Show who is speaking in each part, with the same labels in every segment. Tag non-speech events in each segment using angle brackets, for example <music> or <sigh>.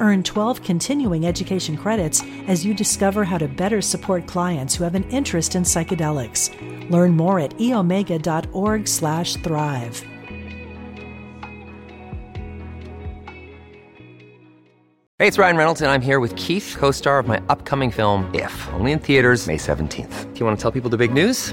Speaker 1: Earn 12 continuing education credits as you discover how to better support clients who have an interest in psychedelics. Learn more at eomega.org/thrive.
Speaker 2: Hey, it's Ryan Reynolds, and I'm here with Keith, co star of my upcoming film, If, only in theaters, May 17th. Do you want to tell people the big news?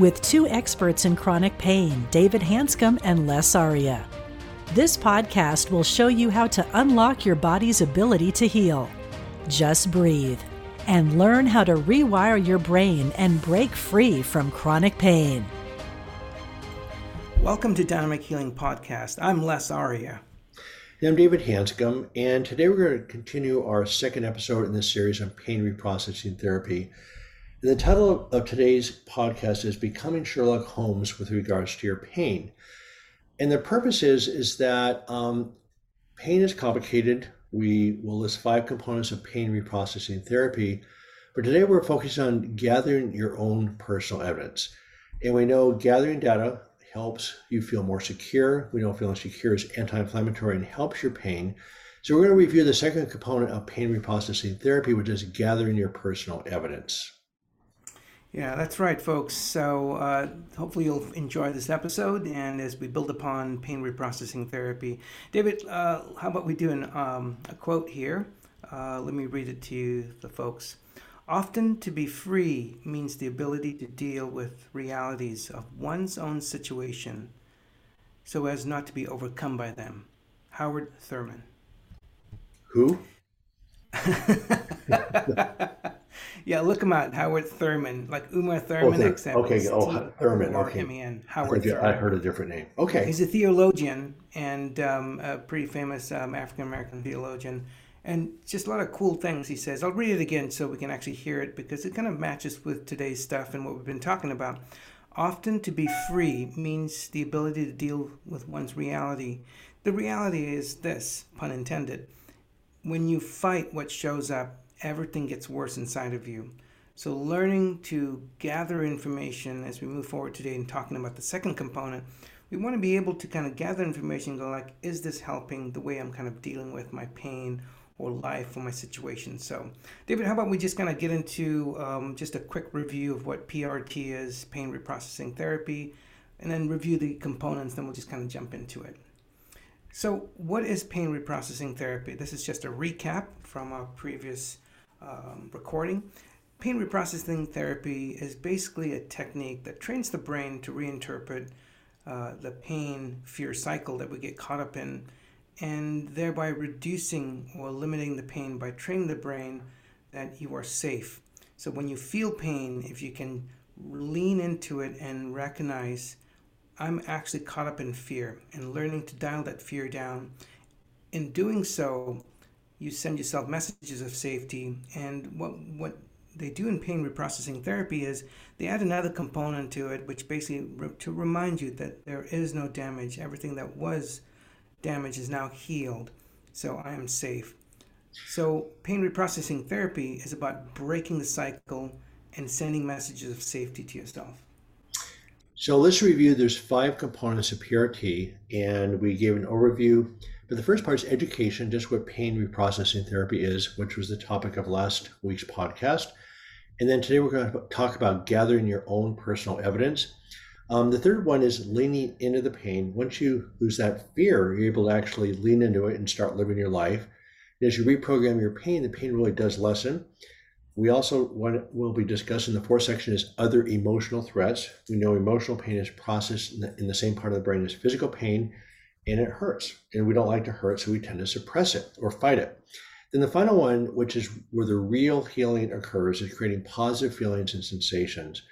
Speaker 1: with two experts in chronic pain, David Hanscom and Les Aria. This podcast will show you how to unlock your body's ability to heal. Just breathe and learn how to rewire your brain and break free from chronic pain.
Speaker 3: Welcome to Dynamic Healing Podcast. I'm Les Aria.
Speaker 4: I'm David Hanscom, and today we're going to continue our second episode in this series on pain reprocessing therapy. The title of today's podcast is Becoming Sherlock Holmes with regards to your pain. And the purpose is, is that um, pain is complicated. We will list five components of pain reprocessing therapy. But today we're focusing on gathering your own personal evidence. And we know gathering data helps you feel more secure. We know feeling secure is anti inflammatory and helps your pain. So we're going to review the second component of pain reprocessing therapy, which is gathering your personal evidence.
Speaker 3: Yeah, that's right, folks. So uh, hopefully you'll enjoy this episode, and as we build upon pain reprocessing therapy, David, uh, how about we do an, um, a quote here? Uh, let me read it to you, the folks. Often to be free means the ability to deal with realities of one's own situation so as not to be overcome by them. Howard Thurman.
Speaker 4: Who? <laughs> <laughs>
Speaker 3: yeah, look him out, Howard Thurman, like Uma Thurman.
Speaker 4: Oh, Thur- okay, oh, Thurman. Okay,
Speaker 3: M-E-N, Howard
Speaker 4: I, Thurman. I heard a different name. Okay,
Speaker 3: he's a theologian and um, a pretty famous um, African American theologian, and just a lot of cool things he says. I'll read it again so we can actually hear it because it kind of matches with today's stuff and what we've been talking about. Often to be free means the ability to deal with one's reality. The reality is this, pun intended. When you fight what shows up, everything gets worse inside of you. So, learning to gather information as we move forward today and talking about the second component, we want to be able to kind of gather information and go like, is this helping the way I'm kind of dealing with my pain or life or my situation? So, David, how about we just kind of get into um, just a quick review of what PRT is, pain reprocessing therapy, and then review the components, then we'll just kind of jump into it. So, what is pain reprocessing therapy? This is just a recap from our previous um, recording. Pain reprocessing therapy is basically a technique that trains the brain to reinterpret uh, the pain fear cycle that we get caught up in, and thereby reducing or limiting the pain by training the brain that you are safe. So when you feel pain, if you can lean into it and recognize, I'm actually caught up in fear, and learning to dial that fear down. In doing so, you send yourself messages of safety. And what what they do in pain reprocessing therapy is they add another component to it, which basically re- to remind you that there is no damage. Everything that was damaged is now healed. So I am safe. So pain reprocessing therapy is about breaking the cycle and sending messages of safety to yourself.
Speaker 4: So let's review. There's five components of PRT, and we gave an overview but the first part is education, just what pain reprocessing therapy is, which was the topic of last week's podcast. And then today we're going to talk about gathering your own personal evidence. Um, the third one is leaning into the pain. Once you lose that fear, you're able to actually lean into it and start living your life. And as you reprogram your pain, the pain really does lessen. We also what we'll be discussing the fourth section is other emotional threats. We know emotional pain is processed in the, in the same part of the brain as physical pain, and it hurts. And we don't like to hurt, so we tend to suppress it or fight it. Then the final one, which is where the real healing occurs, is creating positive feelings and sensations.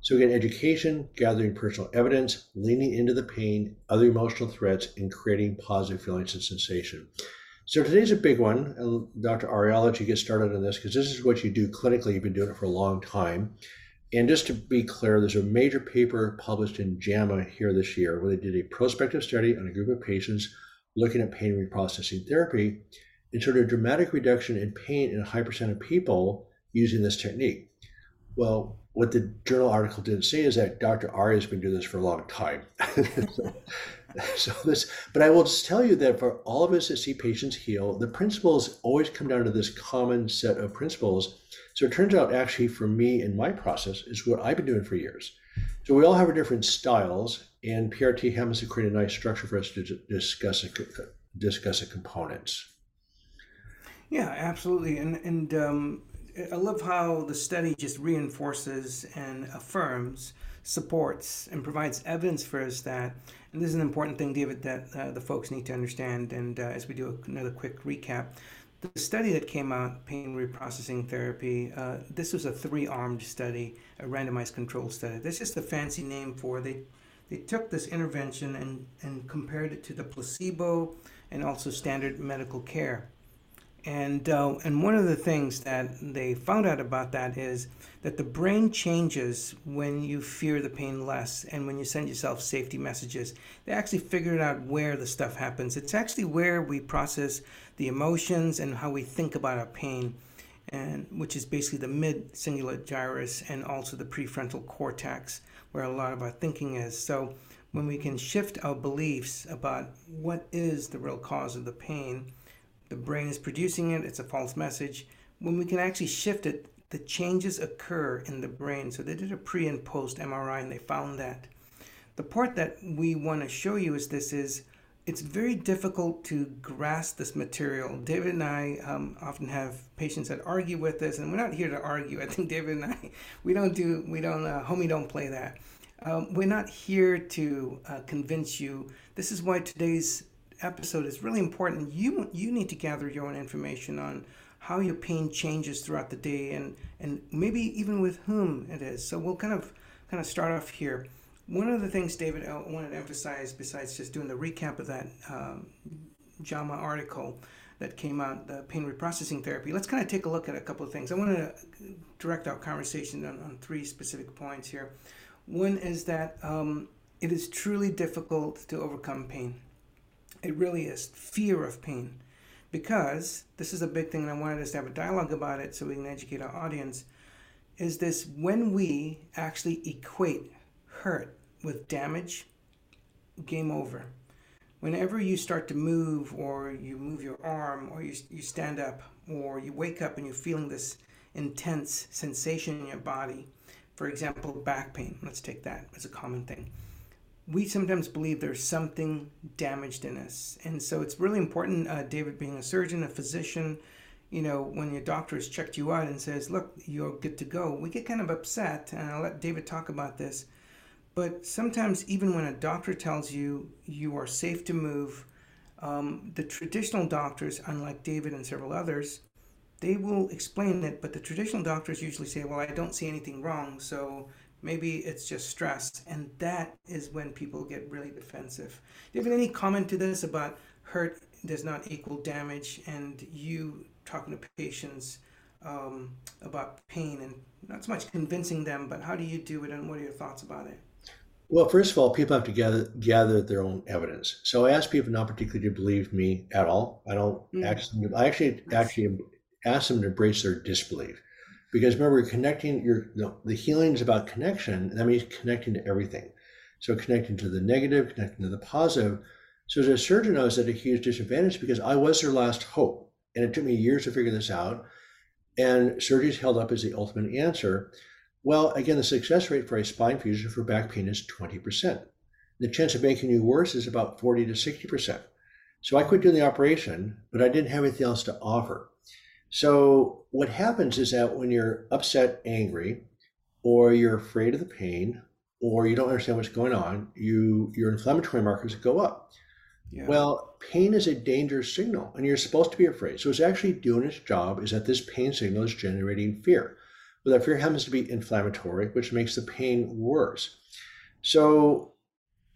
Speaker 4: So again, education, gathering personal evidence, leaning into the pain, other emotional threats, and creating positive feelings and sensation. So today's a big one. And Dr. Ari, let you get started on this because this is what you do clinically. You've been doing it for a long time. And just to be clear, there's a major paper published in JAMA here this year where they did a prospective study on a group of patients looking at pain reprocessing therapy and showed a dramatic reduction in pain in a high percent of people using this technique. Well, what the journal article didn't say is that Dr. Ari has been doing this for a long time. <laughs> so, <laughs> so, this, but I will just tell you that for all of us that see patients heal, the principles always come down to this common set of principles. So it turns out, actually, for me in my process, is what I've been doing for years. So we all have our different styles, and PRT happens to create a nice structure for us to discuss a, discuss the components.
Speaker 3: Yeah, absolutely, and and um, I love how the study just reinforces and affirms, supports, and provides evidence for us that, and this is an important thing, David, that uh, the folks need to understand. And uh, as we do another quick recap, the study that came out, pain reprocessing therapy, uh, this was a three-armed study, a randomized controlled study. That's just a fancy name for they. They took this intervention and, and compared it to the placebo and also standard medical care. And, uh, and one of the things that they found out about that is that the brain changes when you fear the pain less and when you send yourself safety messages. They actually figured out where the stuff happens. It's actually where we process the emotions and how we think about our pain, and which is basically the mid cingulate gyrus and also the prefrontal cortex, where a lot of our thinking is. So when we can shift our beliefs about what is the real cause of the pain, the brain is producing it, it's a false message. When we can actually shift it, the changes occur in the brain. So they did a pre and post MRI and they found that. The part that we want to show you is this is it's very difficult to grasp this material. David and I um, often have patients that argue with us, and we're not here to argue. <laughs> I think David and I, we don't do, we don't, uh, homie, don't play that. Um, we're not here to uh, convince you. This is why today's episode is really important. You you need to gather your own information on how your pain changes throughout the day and and maybe even with whom it is. So we'll kind of kind of start off here. One of the things, David, I wanted to emphasize, besides just doing the recap of that um, JAMA article that came out, the pain reprocessing therapy, let's kind of take a look at a couple of things. I want to direct our conversation on, on three specific points here. One is that um, it is truly difficult to overcome pain. It really is fear of pain. Because this is a big thing, and I wanted us to have a dialogue about it so we can educate our audience. Is this when we actually equate hurt with damage, game over. Whenever you start to move, or you move your arm, or you, you stand up, or you wake up and you're feeling this intense sensation in your body, for example, back pain, let's take that as a common thing we sometimes believe there's something damaged in us. And so it's really important, uh, David being a surgeon, a physician, you know, when your doctor has checked you out and says, look, you're good to go, we get kind of upset. And I'll let David talk about this. But sometimes, even when a doctor tells you you are safe to move, um, the traditional doctors, unlike David and several others, they will explain it, but the traditional doctors usually say, Well, I don't see anything wrong, so Maybe it's just stress, and that is when people get really defensive. Do you have any comment to this about hurt does not equal damage, and you talking to patients um, about pain and not so much convincing them, but how do you do it, and what are your thoughts about it?
Speaker 4: Well, first of all, people have to gather gather their own evidence. So I ask people not particularly to believe me at all. I don't mm. actually. I actually actually ask them to embrace their disbelief because remember connecting your the, the healing is about connection that means connecting to everything. So connecting to the negative connecting to the positive. So as a surgeon i was at a huge disadvantage because i was their last hope and it took me years to figure this out. And surgery is held up as the ultimate answer. Well again the success rate for a spine fusion for back pain is 20% the chance of making you worse is about 40 to 60% so i quit doing the operation but i didn't have anything else to offer So, what happens is that when you're upset, angry, or you're afraid of the pain, or you don't understand what's going on, you your inflammatory markers go up. Yeah. Well, pain is a danger signal, and you're supposed to be afraid. So it's actually doing its job. Is that this pain signal is generating fear? But that fear happens to be inflammatory, which makes the pain worse. So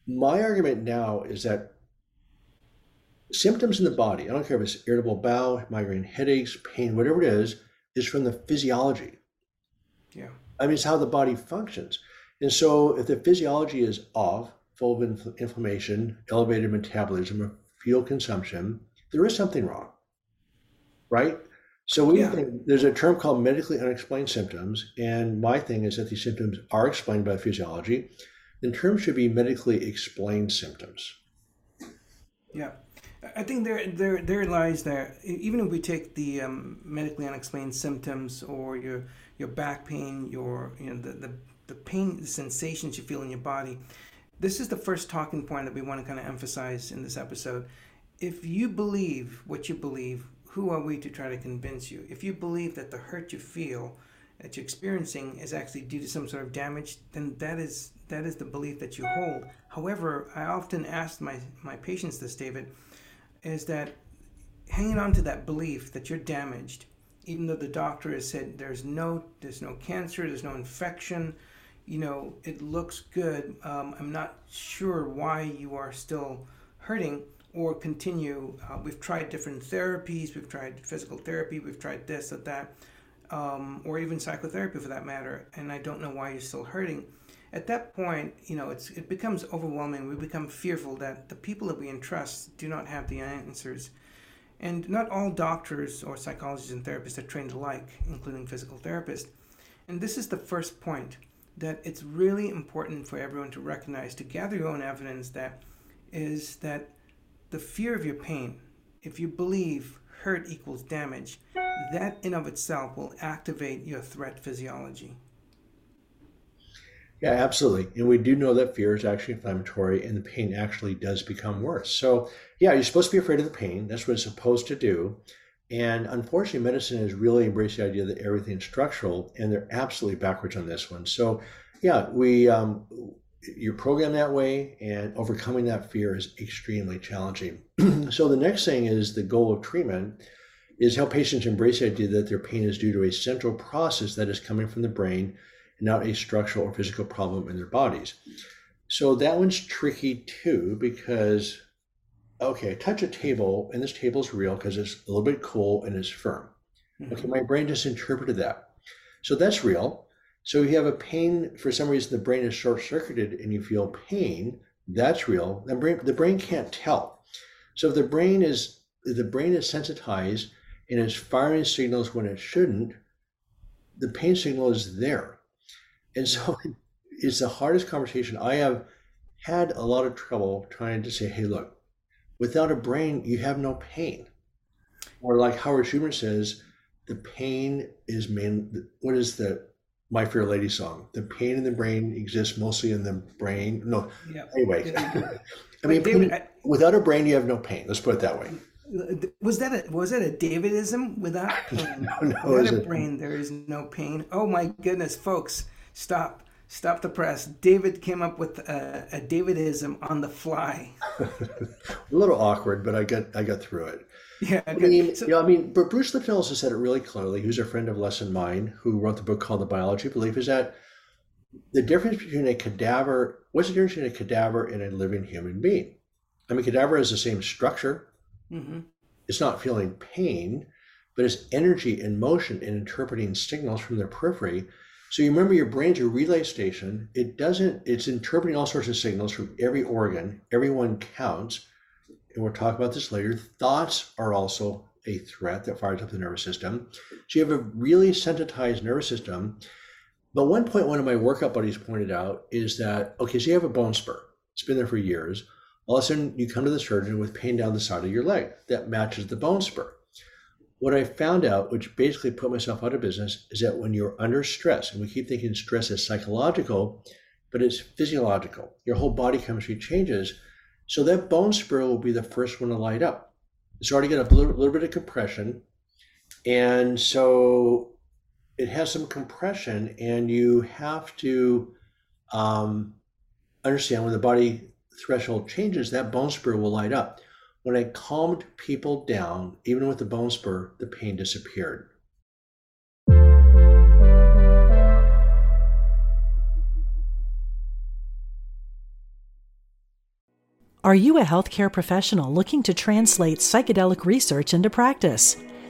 Speaker 4: my argument now is that symptoms in the body, I don't care if it's irritable bowel, migraine headaches, pain, whatever it is, is from the physiology.
Speaker 3: Yeah.
Speaker 4: I mean, it's how the body functions. And so if the physiology is off, full of inf- inflammation, elevated metabolism, or fuel consumption, there is something wrong, right? So we yeah. think there's a term called medically unexplained symptoms, and my thing is that these symptoms are explained by physiology. The term should be medically explained symptoms.
Speaker 3: Yeah, I think there there there lies there. Even if we take the um, medically unexplained symptoms or your your back pain, your you know the, the the pain, the sensations you feel in your body, this is the first talking point that we want to kind of emphasize in this episode. If you believe what you believe, who are we to try to convince you? If you believe that the hurt you feel that you're experiencing is actually due to some sort of damage, then that is that is the belief that you hold. However, I often ask my my patients this, David, is that hanging on to that belief that you're damaged, even though the doctor has said there's no there's no cancer, there's no infection, you know, it looks good. Um, I'm not sure why you are still hurting or continue. Uh, we've tried different therapies, we've tried physical therapy, we've tried this that, that, um, or even psychotherapy for that matter, and I don't know why you're still hurting. At that point, you know, it's, it becomes overwhelming. We become fearful that the people that we entrust do not have the answers. And not all doctors or psychologists and therapists are trained alike, including physical therapists. And this is the first point that it's really important for everyone to recognize, to gather your own evidence that is that the fear of your pain, if you believe hurt equals damage, that in of itself will activate your threat physiology.
Speaker 4: Yeah, absolutely. And we do know that fear is actually inflammatory and the pain actually does become worse. So, yeah, you're supposed to be afraid of the pain. That's what it's supposed to do. And unfortunately, medicine has really embraced the idea that everything's structural, and they're absolutely backwards on this one. So, yeah, we um, you're programmed that way, and overcoming that fear is extremely challenging. <clears throat> so, the next thing is the goal of treatment is help patients embrace the idea that their pain is due to a central process that is coming from the brain not a structural or physical problem in their bodies. So, that one's tricky too because okay, I touch a table, and this table is real because it's a little bit cool and it's firm. Mm-hmm. Okay, my brain just interpreted that. So that's real. So you have a pain for some reason the brain is short circuited and you feel pain. That's real. The brain the brain can't tell. So if the brain is the brain is sensitized and is firing signals when it shouldn't, the pain signal is there. And so <laughs> it's the hardest conversation. I have had a lot of trouble trying to say, hey, look, Without a brain, you have no pain. Or like Howard Schubiner says, the pain is main. What is the My Fair Lady song? The pain in the brain exists mostly in the brain. No, yeah. anyway. <laughs> I mean, David, I, without a brain, you have no pain. Let's put it that way.
Speaker 3: Was that a was that a Davidism? Without <laughs> pain, no, no, without a brain, there is no pain. Oh my goodness, folks, stop. Stop the press. David came up with a, a Davidism on the fly. <laughs>
Speaker 4: a little awkward, but I got I got through it.
Speaker 3: Yeah,
Speaker 4: I mean, so, you know, I mean, but Bruce Lipton also said it really clearly. Who's a friend of Les and mine, who wrote the book called The Biology of Belief, is that the difference between a cadaver, what's the difference between a cadaver and a living human being? I mean, cadaver has the same structure. Mm-hmm. It's not feeling pain, but it's energy and motion and interpreting signals from their periphery so you remember your brain's a relay station. It doesn't, it's interpreting all sorts of signals from every organ. Everyone counts. And we'll talk about this later. Thoughts are also a threat that fires up the nervous system. So you have a really sensitized nervous system. But one point one of my workout buddies pointed out is that, okay, so you have a bone spur. It's been there for years. All of a sudden you come to the surgeon with pain down the side of your leg that matches the bone spur. What I found out, which basically put myself out of business, is that when you're under stress, and we keep thinking stress is psychological, but it's physiological, your whole body chemistry changes. So that bone spur will be the first one to light up. It's already got a little, little bit of compression. And so it has some compression, and you have to um, understand when the body threshold changes, that bone spur will light up. When I calmed people down, even with the bone spur, the pain disappeared.
Speaker 1: Are you a healthcare professional looking to translate psychedelic research into practice?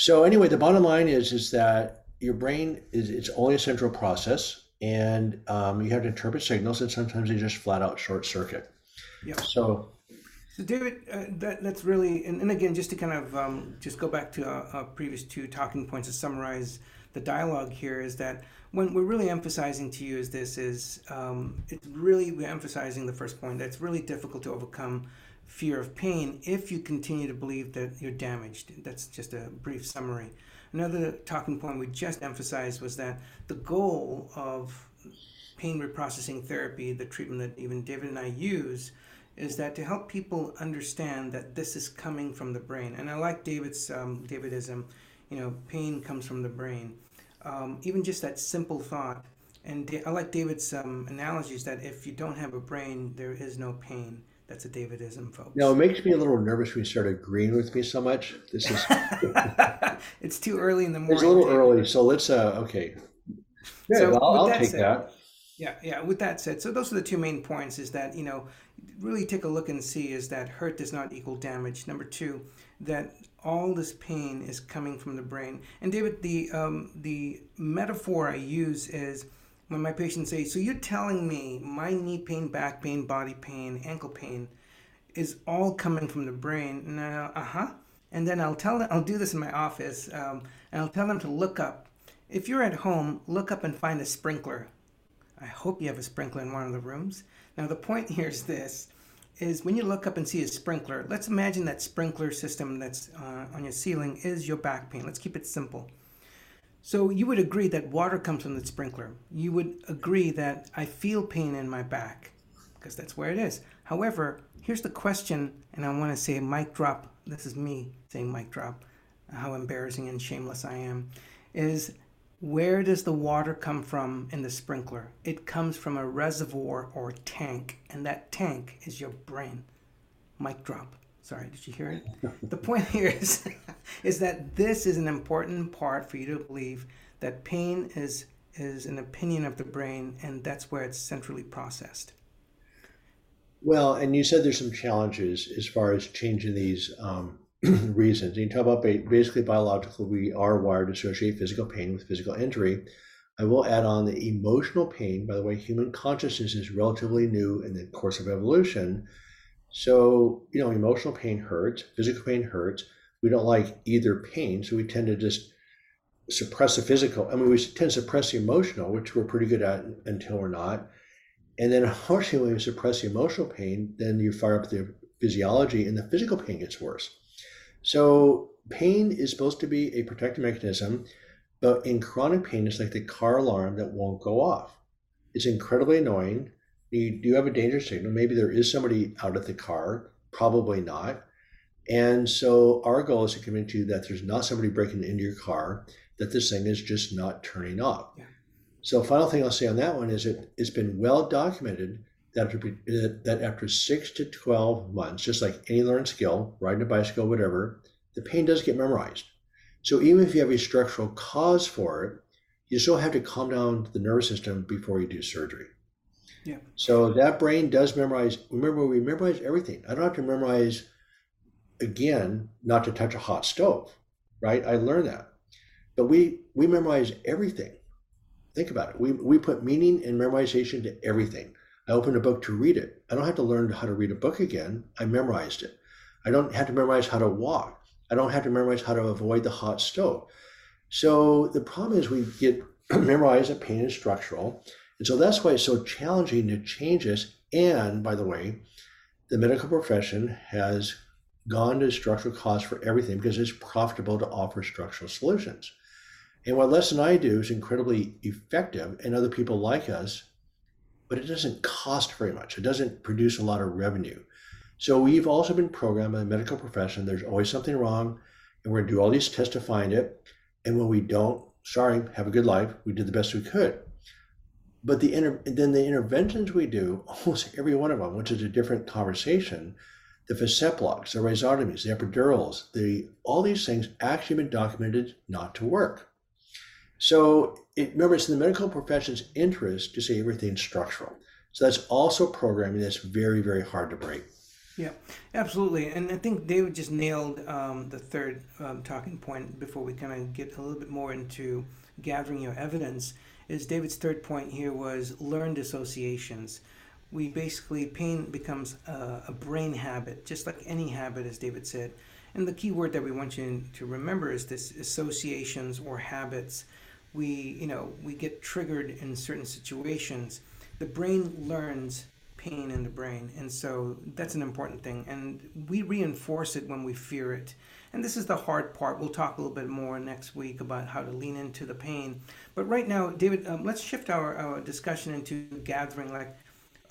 Speaker 4: So anyway, the bottom line is is that your brain is it's only a central process, and um, you have to interpret signals, and sometimes they just flat out short circuit.
Speaker 3: Yeah.
Speaker 4: So,
Speaker 3: So David, uh, that that's really, and, and again, just to kind of um, just go back to our, our previous two talking points to summarize the dialogue here is that when we're really emphasizing to you is this is um, it's really we're emphasizing the first point that it's really difficult to overcome fear of pain if you continue to believe that you're damaged. That's just a brief summary. Another talking point we just emphasized was that the goal of pain reprocessing therapy, the treatment that even David and I use, is that to help people understand that this is coming from the brain. And I like David's um, Davidism, you know, pain comes from the brain. Um, even just that simple thought. And I like David's um, analogies that if you don't have a brain, there is no pain. That's a Davidism, folks.
Speaker 4: now it makes me a little nervous when you start agreeing with me so much. This is <laughs>
Speaker 3: it's too early in the morning.
Speaker 4: it's a little
Speaker 3: David.
Speaker 4: early, so let's uh okay. Yeah,
Speaker 3: So,
Speaker 4: I'll, I'll
Speaker 3: that
Speaker 4: take
Speaker 3: said-
Speaker 4: that.
Speaker 3: Yeah, yeah. With that said, so those are the two main points: is that you know, really take a look and see is that hurt does not equal damage. Number two, that all this pain is coming from the brain. And David, the um, the metaphor I use is when my patients say, "So you're telling me my knee pain, back pain, body pain, ankle pain is all coming from the brain?" And uh huh. And then I'll tell them, I'll do this in my office, um, and I'll tell them to look up. If you're at home, look up and find a sprinkler. I hope you have a sprinkler in one of the rooms. Now the point here is this is when you look up and see a sprinkler, let's imagine that sprinkler system that's uh, on your ceiling is your back pain. Let's keep it simple. So you would agree that water comes from the sprinkler. You would agree that I feel pain in my back because that's where it is. However, here's the question, and I want to say mic drop. This is me saying mic drop. How embarrassing and shameless I am. Is where does the water come from in the sprinkler? It comes from a reservoir or tank, and that tank is your brain. Mic drop. Sorry, did you hear it? the point <laughs> here is, is that this is an important part for you to believe that pain is is an opinion of the brain, and that's where it's centrally processed.
Speaker 4: Well, and you said there's some challenges as far as changing these um, <clears throat> reasons. And you talk about ba- basically biological, we are wired to associate physical pain with physical injury. I will add on the emotional pain. By the way, human consciousness is relatively new in the course of evolution. So, you know, emotional pain hurts, physical pain hurts. We don't like either pain, so we tend to just suppress the physical. I mean, we tend to suppress the emotional, which we're pretty good at until we're not. And then, <laughs> unfortunately, when you suppress the emotional pain, then you fire up the physiology and the physical pain gets worse. So pain is supposed to be a protective mechanism, but in chronic pain, it's like the car alarm that won't go off. It's incredibly annoying. You do have a danger signal. Maybe there is somebody out at the car, probably not. And so our goal is to convince you that there's not somebody breaking into your car, that this thing is just not turning off. Yeah. So, final thing I'll say on that one is it, it's been well documented that after, that after six to 12 months, just like any learned skill, riding a bicycle, whatever, the pain does get memorized. So, even if you have a structural cause for it, you still have to calm down the nervous system before you do surgery.
Speaker 3: Yeah.
Speaker 4: So, that brain does memorize. Remember, we memorize everything. I don't have to memorize again not to touch a hot stove, right? I learned that. But we we memorize everything. Think about it. We we put meaning and memorization to everything. I opened a book to read it. I don't have to learn how to read a book again. I memorized it. I don't have to memorize how to walk. I don't have to memorize how to avoid the hot stove. So the problem is we get <clears throat> memorized that pain is structural. And so that's why it's so challenging to change this. And by the way, the medical profession has gone to structural cause for everything because it's profitable to offer structural solutions. And what Les and I do is incredibly effective, and other people like us, but it doesn't cost very much. It doesn't produce a lot of revenue. So we've also been programmed in the medical profession. There's always something wrong, and we're going to do all these tests to find it. And when we don't, sorry, have a good life. We did the best we could. But the inter- then the interventions we do, <laughs> almost every one of them, which is a different conversation, the blocks, the rhizotomies, the epidurals, the all these things actually been documented not to work. So it, remember, it's in the medical profession's interest to say everything's structural. So that's also programming that's very, very hard to break.
Speaker 3: Yeah, absolutely. And I think David just nailed um, the third um, talking point before we kind of get a little bit more into gathering your evidence. Is David's third point here was learned associations we basically pain becomes a, a, brain habit, just like any habit, as David said. And the key word that we want you to remember is this associations or habits. We, you know, we get triggered in certain situations. The brain learns pain in the brain, and so that's an important thing. And we reinforce it when we fear it. And this is the hard part. We'll talk a little bit more next week about how to lean into the pain. But right now, David, um, let's shift our, our discussion into gathering. Like,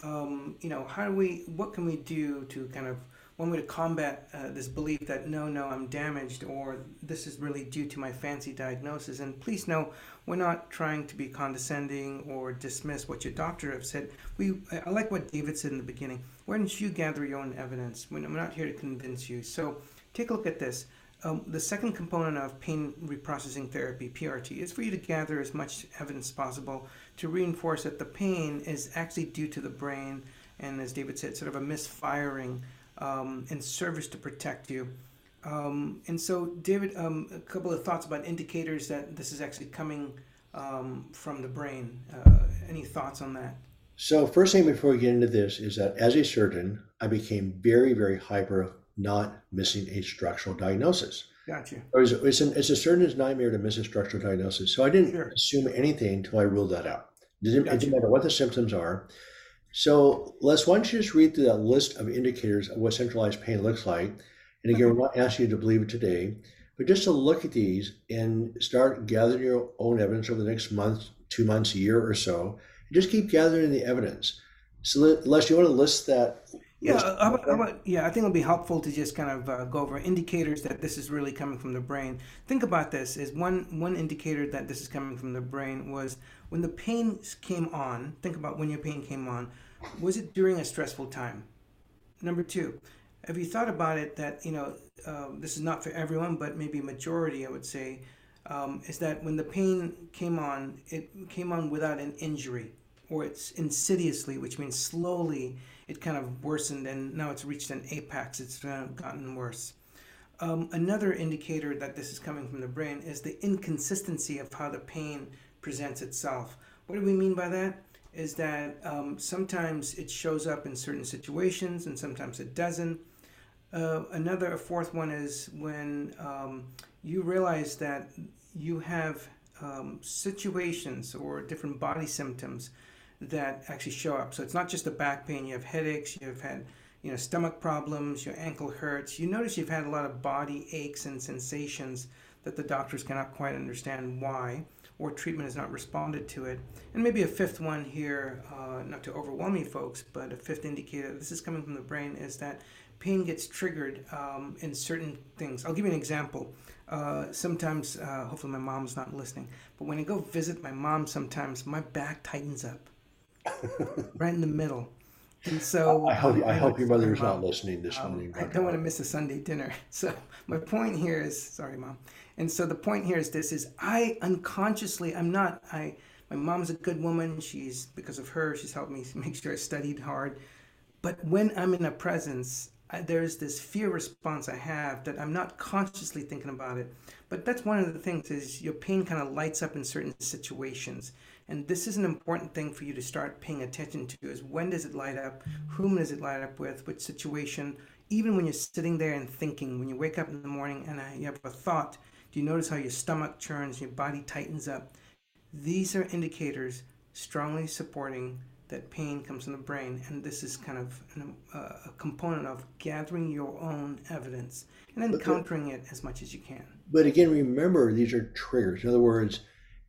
Speaker 3: um, you know, how do we, what can we do to kind of, one way to combat uh, this belief that no, no, I'm damaged or this is really due to my fancy diagnosis. And please know, we're not trying to be condescending or dismiss what your doctor have said. We, I like what David said in the beginning. Why don't you gather your own evidence? We're not here to convince you. So take a look at this. Um, the second component of pain reprocessing therapy, PRT, is for you to gather as much evidence as possible to reinforce that the pain is actually due to the brain, and as David said, sort of a misfiring um, in service to protect you. Um, and so, David, um, a couple of thoughts about indicators that this is actually coming um, from the brain. Uh, any thoughts on that?
Speaker 4: So, first thing before we get into this is that as a surgeon, I became very, very hyper not missing a structural diagnosis.
Speaker 3: Gotcha.
Speaker 4: It's, it's, an, it's a surgeon's nightmare to miss a structural diagnosis. So I didn't sure. assume anything until I ruled that out. It didn't, gotcha. it didn't matter what the symptoms are. So Les, why don't you just read through that list of indicators of what centralized pain looks like? And again, we're not asking you to believe it today, but just to look at these and start gathering your own evidence over the next month, two months, a year or so. And just keep gathering the evidence. So Les, you want to list that
Speaker 3: yeah, how about, how about, yeah, I think it'll be helpful to just kind of uh, go over indicators that this is really coming from the brain. Think about this: is one one indicator that this is coming from the brain was when the pain came on. Think about when your pain came on. Was it during a stressful time? Number two, have you thought about it that you know uh, this is not for everyone, but maybe majority, I would say, um, is that when the pain came on, it came on without an injury, or it's insidiously, which means slowly it kind of worsened and now it's reached an apex. It's gotten worse. Um, another indicator that this is coming from the brain is the inconsistency of how the pain presents itself. What do we mean by that? Is that um, sometimes it shows up in certain situations and sometimes it doesn't. Uh, another, a fourth one is when um, you realize that you have um, situations or different body symptoms that actually show up. So it's not just the back pain. You have headaches. You've had, you know, stomach problems, your ankle hurts. You notice you've had a lot of body aches and sensations that the doctors cannot quite understand why, or treatment has not responded to it. And maybe a fifth one here, uh, not to overwhelm you folks, but a fifth indicator this is coming from the brain is that pain gets triggered um, in certain things. I'll give you an example. Uh, sometimes, uh, hopefully, my mom's not listening, but when I go visit my mom, sometimes my back tightens up <laughs> right in the middle. And so
Speaker 4: I hope, I, hope your mother is not listening this um, morning.
Speaker 3: I don't want to miss a Sunday dinner. <laughs> So my point here is, sorry, mom. And so the point here is this: is I unconsciously, I'm not. I my mom's a good woman. She's because of her, she's helped me <laughs> make sure I studied hard. But when I'm in a presence, I, there's this fear response I have that I'm not consciously thinking about it. But that's one of the things is your pain kind of lights up in certain situations. And this is an important thing for you to start paying attention to is when does it light up? Whom does it light up with? Which situation? Even when you're sitting there and thinking, when you wake up in the morning and you have a thought, do you notice how your stomach churns, your body tightens up? These are indicators strongly supporting that pain comes from the brain, and this is kind of an, uh, a component of gathering your own evidence and then but countering it as much as you can.
Speaker 4: But again, remember these are triggers. In other words,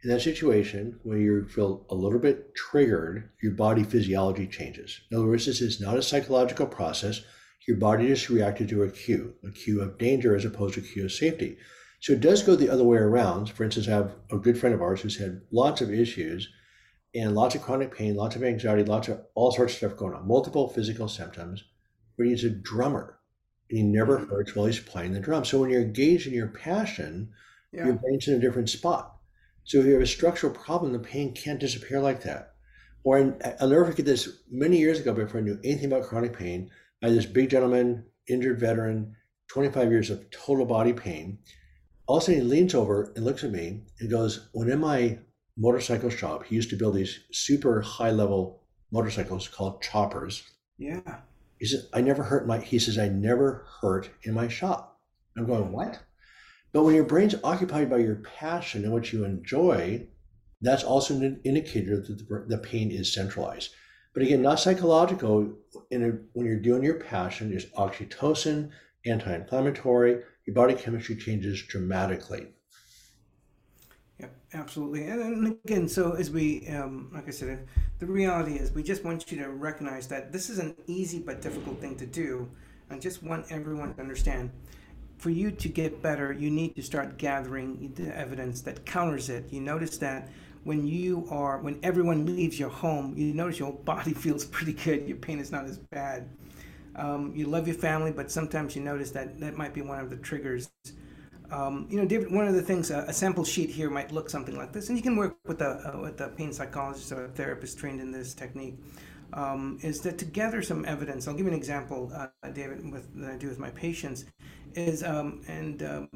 Speaker 4: in that situation when you feel a little bit triggered, your body physiology changes. In other words, this is not a psychological process. Your body just reacted to a cue, a cue of danger as opposed to a cue of safety. So it does go the other way around. For instance, I have a good friend of ours who's had lots of issues and lots of chronic pain, lots of anxiety, lots of all sorts of stuff going on, multiple physical symptoms. But he's a drummer and he never mm-hmm. hurts while he's playing the drum. So when you're engaged in your passion, yeah. your brain's in a different spot. So if you have a structural problem, the pain can't disappear like that. Or I'll never forget this. Many years ago, before I knew anything about chronic pain, I had this big gentleman, injured veteran, 25 years of total body pain. All of a sudden, he leans over and looks at me and goes, "When in my motorcycle shop. He used to build these super high level motorcycles called choppers.
Speaker 3: Yeah.
Speaker 4: He says, I never hurt my, he says, I never hurt in my shop. I'm going, what? But when your brain's occupied by your passion and what you enjoy, that's also an indicator that the, pain is centralized. But again, not psychological. In a, when you're doing your passion, there's oxytocin, anti-inflammatory. Your body chemistry changes dramatically.
Speaker 3: Yep, absolutely. And, and again, so as we, um, like I said, the reality is we just want you to recognize that this is an easy but difficult thing to do. I just want everyone to understand. For you to get better, you need to start gathering the evidence that counters it. You notice that when you are, when everyone leaves your home, you notice your body <laughs> feels pretty good. Your pain is not as bad. Um, you love your family, but sometimes you notice that that might be one of the triggers um, you know, David, one of the things, uh, a sample sheet here might look something like this, and you can work with a, uh, with a pain psychologist or a therapist trained in this technique, um, is that to gather some evidence. I'll give you an example, uh, David, with, that I do with my patients, is, um, and um,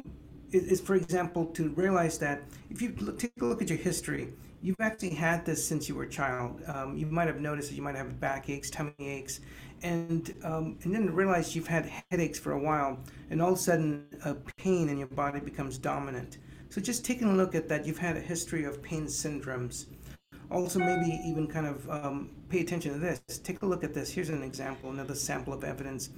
Speaker 3: is, is, for example, to realize that if you look, take a look at your history, you've actually had this since you were a child. Um, you might have noticed that you might have back aches, tummy aches, and um, and then realize you've had headaches for a while, and all of a sudden a pain in your body becomes dominant. So just taking a look at that, you've had a history of pain syndromes. Also, maybe even kind of um, pay attention to this. Take a look at this. Here's an example, another sample of evidence,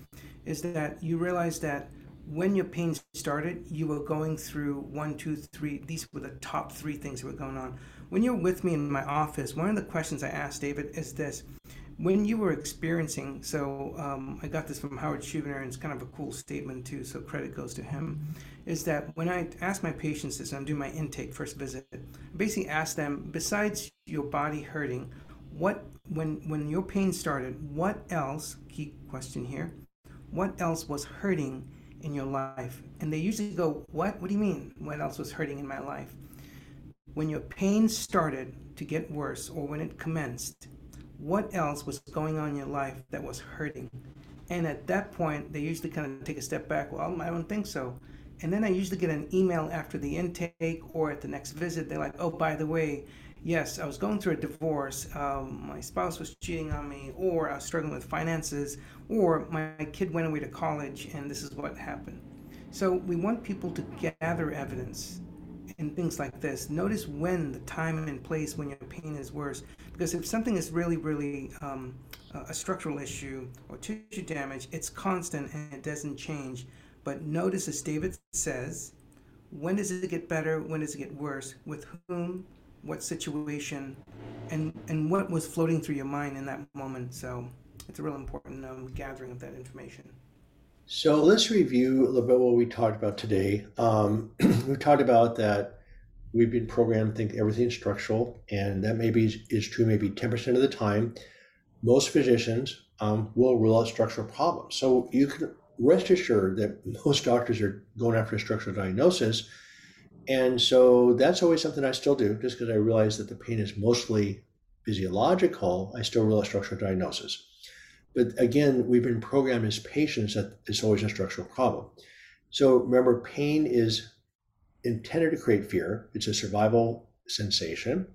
Speaker 3: is that you realize that when your pain started, you were going through one, two, three. These were the top three things that were going on. When you're with me in my office, one of the questions I asked David is this when you were experiencing, so um, I got this from Howard Schubiner, and it's kind of a cool statement too, so credit goes to him, is that when I ask my patients this, I'm doing my intake first visit, I basically ask them, besides your body hurting, what when when your pain started, what else, key question here, what else was hurting in your life? And they usually go, What? What do you mean? What else was hurting in my life? When your pain started to get worse or when it commenced, what else was going on in your life that was hurting? And at that point, they usually kind of take a step back. Well, I don't think so. And then I usually get an email after the intake or at the next visit. They're like, oh, by the way, yes, I was going through a divorce. Um, my spouse was cheating on me, or I was struggling with finances, or my kid went away to college and this is what happened. So we want people to gather evidence and things like this. Notice when the time and place when your pain is worse, Because if something is really, really um, a structural issue or tissue damage, it's constant and it doesn't change. But notice, as David says, when does it get better? When does it get worse? With whom? What situation? And and what was floating through your mind in that moment? So it's a real important um, gathering of that information.
Speaker 4: So let's review a little bit what we talked about today. Um, <clears throat> we talked about that we've been programmed to think everything's structural, and that maybe is true maybe 10% of the time. Most physicians um, will rule out structural problems. So you can rest assured that <laughs> most doctors are going after a structural diagnosis. And so that's always something I still do, just because I realize that the pain is mostly physiological, I still rule out structural diagnosis. But again, we've been programmed as patients that it's always a structural problem. So remember, pain is intended to create fear. It's a survival sensation.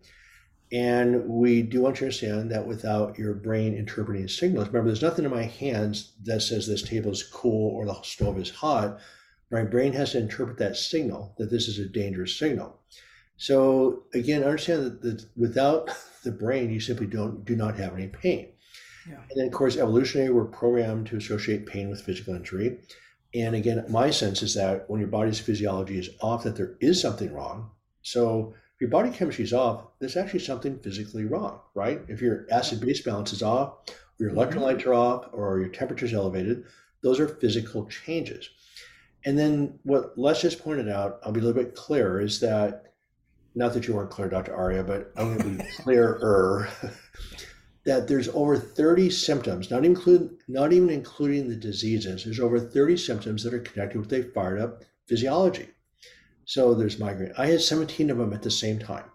Speaker 4: And we do want to understand that without your brain interpreting signals, remember, there's nothing in my hands that says this table is cool or the stove is hot. My brain has to interpret that signal that this is a dangerous signal. So again, understand that the, without the brain, you simply don't do not have any pain. Yeah. And then, of course, evolutionary, we're programmed to associate pain with physical injury. And again, my sense is that when your body's physiology is off, that there is something wrong. So if your body chemistry is off, there's actually something physically wrong, right? If your acid base balance is off, or your mm-hmm. electrolytes are off, or your temperature is elevated, those are physical changes. And then what Les just pointed out, I'll be a little bit clearer, is that not that you weren't clear, Dr. Aria, but I'm going to be <laughs> clearer. <laughs> that there's over 30 symptoms, not include not even including the diseases. There's over 30 symptoms that are connected with a fired up physiology. So there's migraine. I had 17 of them at the same time.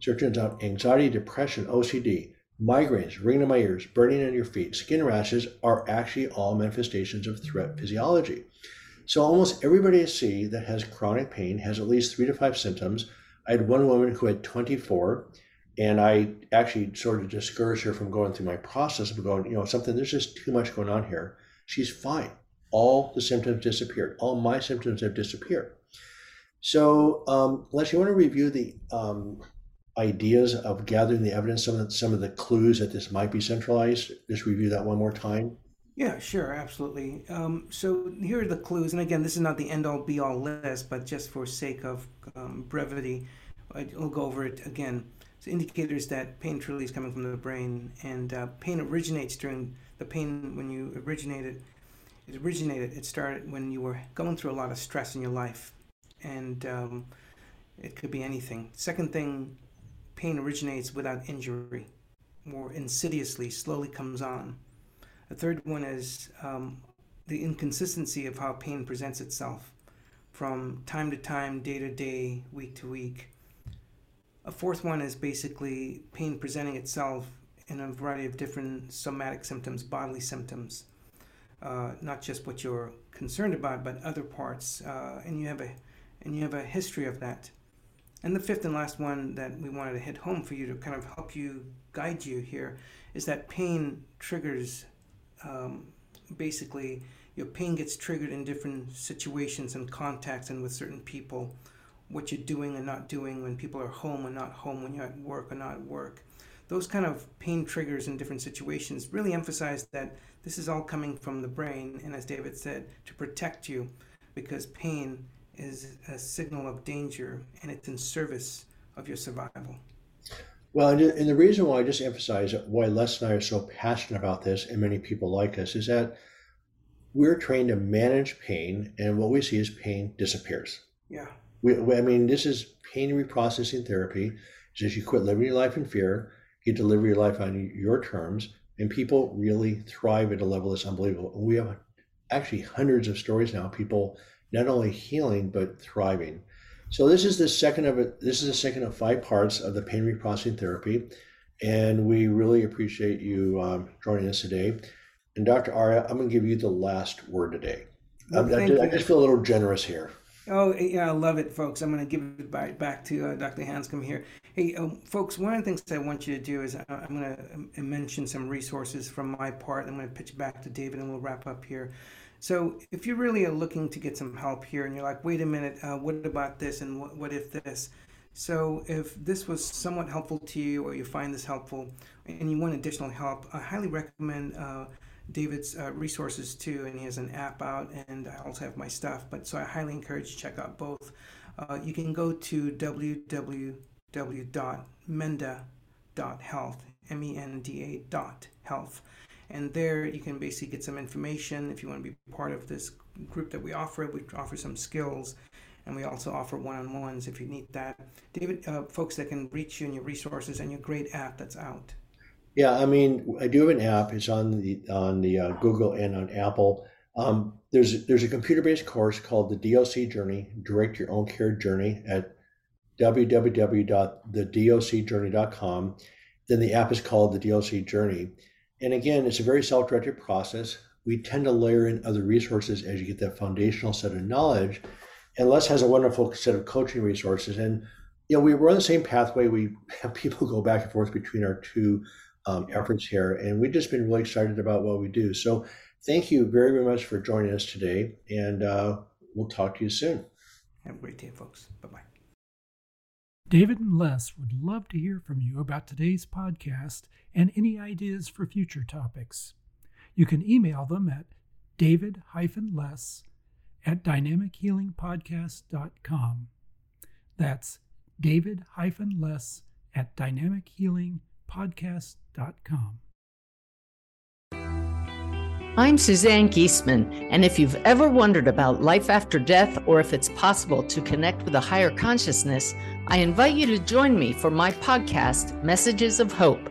Speaker 4: So it turns out anxiety, depression, OCD, migraines, ringing in my ears, burning on your feet, skin rashes are actually all manifestations of threat physiology. So almost everybody I see that has chronic pain has at least three to five symptoms. I had one woman who had 24 and I actually sort of discouraged her from going through my process of going, you know, something, there's just too much going on here. She's fine. All the symptoms disappeared. All my symptoms have disappeared. So, um, Les, you want to review the um, ideas of gathering the evidence, some of the, some of the clues that this might be centralized? Just review that one more time.
Speaker 3: Yeah, sure, absolutely. Um, so here are the clues, and again, this is not the end-all, be-all list, but just for sake of um, brevity, I'll go over it again. So indicators that pain truly is coming from the brain, and uh, pain originates during the pain when you originated. It originated. It started when you were going through a lot of stress in your life, and um, it could be anything. Second thing, pain originates without injury, more insidiously, slowly comes on. The third one is um, the inconsistency of how pain presents itself from time to time, day to day, week to week. A fourth one is basically pain presenting itself in a variety of different somatic symptoms, bodily symptoms, uh, not just what you're concerned about, but other parts, uh, and you have a and you have a history of that. And the fifth and last one that we wanted to hit home for you to kind of help you guide you here is that pain triggers. Um, basically, your pain gets triggered in different situations and contacts and with certain people what you're doing and not doing when people are home and not home, when you're at work or not at work. Those kind of pain triggers in different situations really emphasize that this is all coming from the brain, and as David said, to protect you, because pain is a signal of danger and it's in service of your survival.
Speaker 4: Well, and the reason why I just emphasize why Les and I are so passionate about this, and many people like us, is that we're trained to manage pain, and what we see is pain disappears.
Speaker 3: Yeah.
Speaker 4: We, we, I mean, this is pain reprocessing therapy. It's just you quit living your life in fear, you deliver your life on your terms, and people really thrive at a level that's unbelievable. We have actually hundreds of stories now, people not only healing but thriving. So this is the second of it. This is the second of five parts of the pain reprocessing therapy, and we really appreciate you um, joining us today. And Dr. Aria, I'm going to give you the last word today. Well, I, I, I just feel a little generous here.
Speaker 3: Oh, yeah, I love it, folks. I'm going to give it back, back to uh, Dr. Hanscom here. Hey, um, folks, one of the things I want you to do is uh, I'm going to um, mention some resources from my part. I'm going to pitch back to David and we'll wrap up here. So, if you really are looking to get some help here and you're like, wait a minute, uh, what about this and what, what if this? So, if this was somewhat helpful to you, or you find this helpful, and you want additional help, I highly recommend uh, David's uh, resources too. And he has an app out, and I also have my stuff. But so I highly encourage you to check out both. Uh, you can go to www.menda.health, M-E-N-D-A dot health, and there you can basically get some information if you want to be part of this group that we offer. We offer some skills and we also offer one-on-ones if you need that. David, uh, folks that can reach you and your resources and your great app that's out.
Speaker 4: Yeah, I mean, I do have an app. It's on the on the uh, Google and on Apple. Um, there's there's a computer-based course called the DOC Journey, Direct Your Own Care Journey at www.thedocjourney.com. Then the app is called the DOC Journey, and again, it's a very self-directed process. We tend to layer in other resources as you get that foundational set of knowledge and Les has a wonderful set of coaching resources. And you know, we were on the same pathway. We have <laughs> people go back and forth between our two um, efforts here, and we've just been really excited about what we do. So, thank you very, very much for joining us today, and uh, we'll talk to you soon.
Speaker 3: Have a great day, folks. Bye bye.
Speaker 5: David and Les would love to hear from you about today's podcast and any ideas for future topics. You can email them at david-les at dynamichealingpodcast.com. That's David Les at dynamichealingpodcast.com.
Speaker 6: I'm Suzanne Giesemann, and if you've ever wondered about life after death or if it's possible to connect with a higher consciousness, I invite you to join me for my podcast, Messages of Hope.